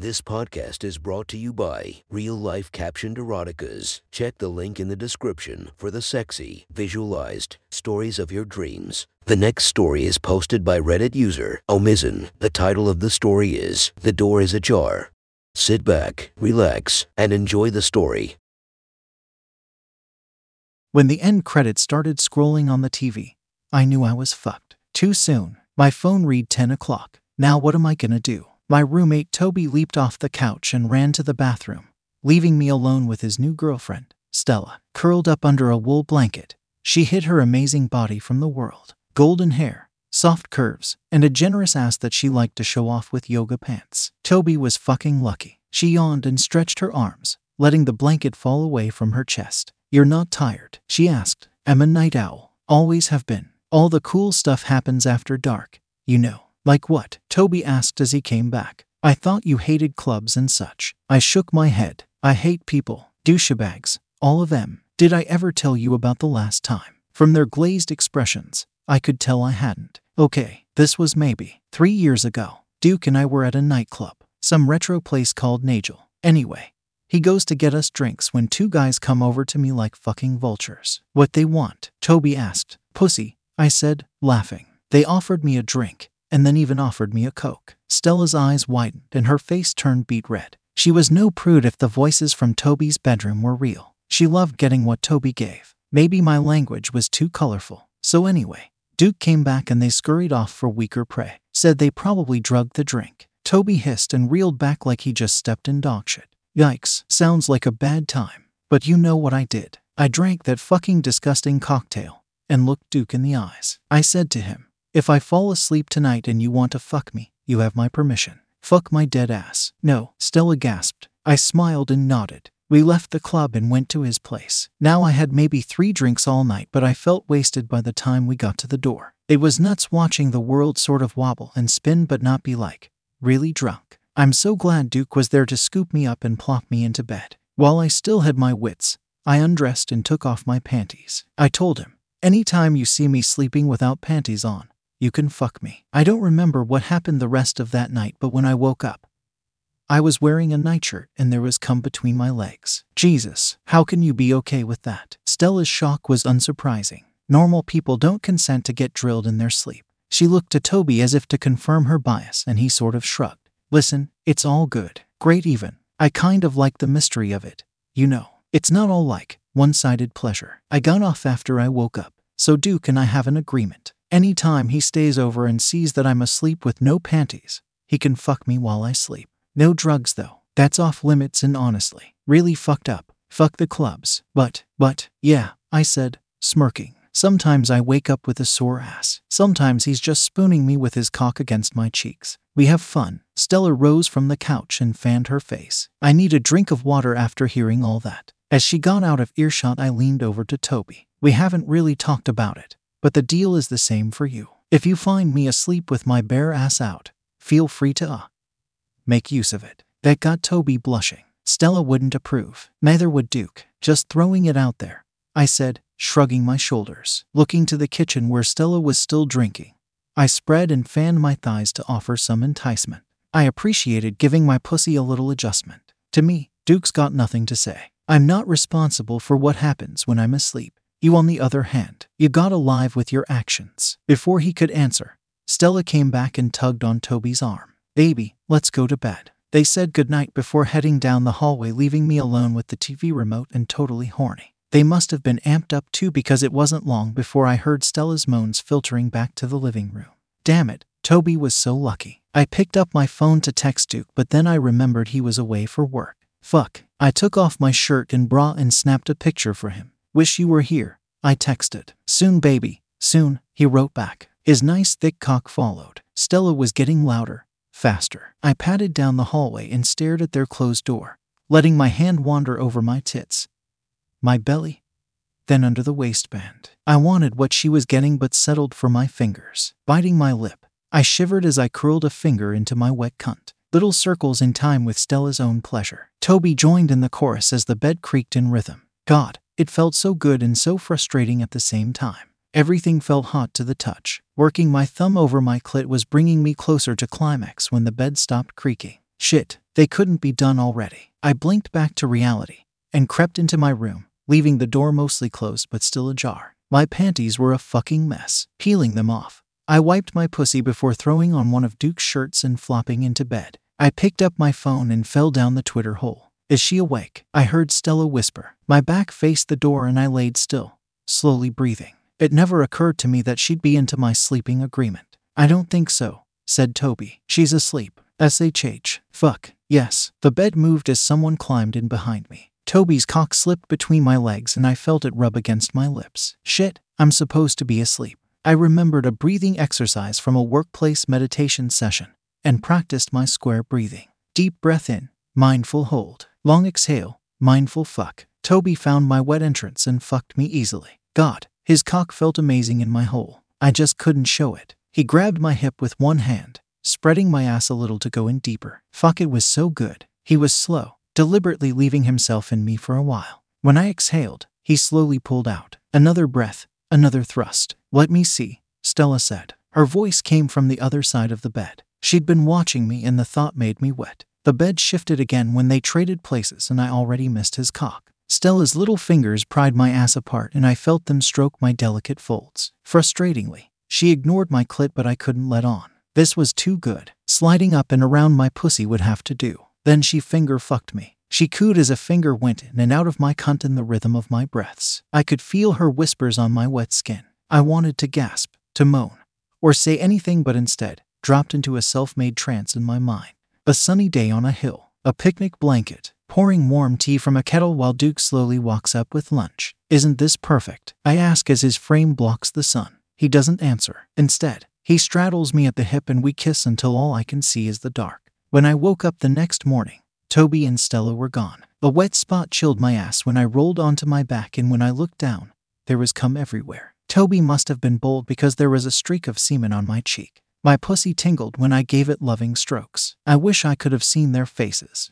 This podcast is brought to you by Real Life Captioned Eroticas. Check the link in the description for the sexy, visualized stories of your dreams. The next story is posted by Reddit user Omizen. The title of the story is The Door is Ajar. Sit back, relax, and enjoy the story. When the end credits started scrolling on the TV, I knew I was fucked. Too soon. My phone read 10 o'clock. Now what am I gonna do? My roommate Toby leaped off the couch and ran to the bathroom, leaving me alone with his new girlfriend, Stella, curled up under a wool blanket. She hid her amazing body from the world golden hair, soft curves, and a generous ass that she liked to show off with yoga pants. Toby was fucking lucky. She yawned and stretched her arms, letting the blanket fall away from her chest. You're not tired? She asked. I'm a night owl. Always have been. All the cool stuff happens after dark. You know. Like what? Toby asked as he came back. I thought you hated clubs and such. I shook my head. I hate people. Douchebags. All of them. Did I ever tell you about the last time? From their glazed expressions, I could tell I hadn't. Okay, this was maybe three years ago. Duke and I were at a nightclub, some retro place called Nagel. Anyway, he goes to get us drinks when two guys come over to me like fucking vultures. What they want? Toby asked. Pussy, I said, laughing. They offered me a drink, and then even offered me a Coke. Stella's eyes widened and her face turned beet red. She was no prude if the voices from Toby's bedroom were real. She loved getting what Toby gave. Maybe my language was too colorful. So, anyway, Duke came back and they scurried off for weaker prey. Said they probably drugged the drink. Toby hissed and reeled back like he just stepped in dog shit. Yikes, sounds like a bad time. But you know what I did. I drank that fucking disgusting cocktail and looked Duke in the eyes. I said to him, if I fall asleep tonight and you want to fuck me, you have my permission. Fuck my dead ass. No, Stella gasped. I smiled and nodded. We left the club and went to his place. Now I had maybe three drinks all night, but I felt wasted by the time we got to the door. It was nuts watching the world sort of wobble and spin but not be like, really drunk. I'm so glad Duke was there to scoop me up and plop me into bed. While I still had my wits, I undressed and took off my panties. I told him, Anytime you see me sleeping without panties on, you can fuck me. I don't remember what happened the rest of that night, but when I woke up, I was wearing a nightshirt and there was cum between my legs. Jesus, how can you be okay with that? Stella's shock was unsurprising. Normal people don't consent to get drilled in their sleep. She looked to Toby as if to confirm her bias, and he sort of shrugged. Listen, it's all good. Great, even. I kind of like the mystery of it. You know, it's not all like one sided pleasure. I got off after I woke up, so Duke and I have an agreement. Anytime he stays over and sees that I'm asleep with no panties, he can fuck me while I sleep. No drugs, though. That's off limits and honestly, really fucked up. Fuck the clubs. But, but, yeah, I said, smirking. Sometimes I wake up with a sore ass. Sometimes he's just spooning me with his cock against my cheeks. We have fun. Stella rose from the couch and fanned her face. I need a drink of water after hearing all that. As she got out of earshot, I leaned over to Toby. We haven't really talked about it. But the deal is the same for you. If you find me asleep with my bare ass out, feel free to uh, make use of it. That got Toby blushing. Stella wouldn't approve. Neither would Duke. Just throwing it out there. I said, shrugging my shoulders, looking to the kitchen where Stella was still drinking. I spread and fanned my thighs to offer some enticement. I appreciated giving my pussy a little adjustment. To me, Duke's got nothing to say. I'm not responsible for what happens when I'm asleep. You, on the other hand, you got alive with your actions. Before he could answer, Stella came back and tugged on Toby's arm. Baby, let's go to bed. They said goodnight before heading down the hallway, leaving me alone with the TV remote and totally horny. They must have been amped up too because it wasn't long before I heard Stella's moans filtering back to the living room. Damn it, Toby was so lucky. I picked up my phone to text Duke, but then I remembered he was away for work. Fuck. I took off my shirt and bra and snapped a picture for him. Wish you were here. I texted. Soon, baby. Soon, he wrote back. His nice thick cock followed. Stella was getting louder, faster. I padded down the hallway and stared at their closed door, letting my hand wander over my tits, my belly, then under the waistband. I wanted what she was getting but settled for my fingers. Biting my lip, I shivered as I curled a finger into my wet cunt. Little circles in time with Stella's own pleasure. Toby joined in the chorus as the bed creaked in rhythm. God, it felt so good and so frustrating at the same time. Everything felt hot to the touch. Working my thumb over my clit was bringing me closer to climax when the bed stopped creaking. Shit, They couldn't be done already. I blinked back to reality and crept into my room, leaving the door mostly closed but still ajar. My panties were a fucking mess. Peeling them off, I wiped my pussy before throwing on one of Duke's shirts and flopping into bed. I picked up my phone and fell down the Twitter hole. Is she awake? I heard Stella whisper. My back faced the door and I laid still, slowly breathing. It never occurred to me that she'd be into my sleeping agreement. I don't think so, said Toby. She's asleep. SHH. Fuck. Yes. The bed moved as someone climbed in behind me. Toby's cock slipped between my legs and I felt it rub against my lips. Shit, I'm supposed to be asleep. I remembered a breathing exercise from a workplace meditation session and practiced my square breathing. Deep breath in, mindful hold. Long exhale, mindful fuck. Toby found my wet entrance and fucked me easily. God, his cock felt amazing in my hole. I just couldn't show it. He grabbed my hip with one hand, spreading my ass a little to go in deeper. Fuck, it was so good. He was slow, deliberately leaving himself in me for a while. When I exhaled, he slowly pulled out. Another breath, another thrust. Let me see, Stella said. Her voice came from the other side of the bed. She'd been watching me, and the thought made me wet. The bed shifted again when they traded places, and I already missed his cock. Stella's little fingers pried my ass apart, and I felt them stroke my delicate folds. Frustratingly, she ignored my clit, but I couldn't let on. This was too good. Sliding up and around my pussy would have to do. Then she finger fucked me. She cooed as a finger went in and out of my cunt in the rhythm of my breaths. I could feel her whispers on my wet skin. I wanted to gasp, to moan, or say anything, but instead, dropped into a self made trance in my mind. A sunny day on a hill, a picnic blanket, pouring warm tea from a kettle while Duke slowly walks up with lunch. Isn't this perfect? I ask as his frame blocks the sun. He doesn't answer. Instead, he straddles me at the hip and we kiss until all I can see is the dark. When I woke up the next morning, Toby and Stella were gone. A wet spot chilled my ass when I rolled onto my back, and when I looked down, there was cum everywhere. Toby must have been bold because there was a streak of semen on my cheek. My pussy tingled when I gave it loving strokes. I wish I could have seen their faces.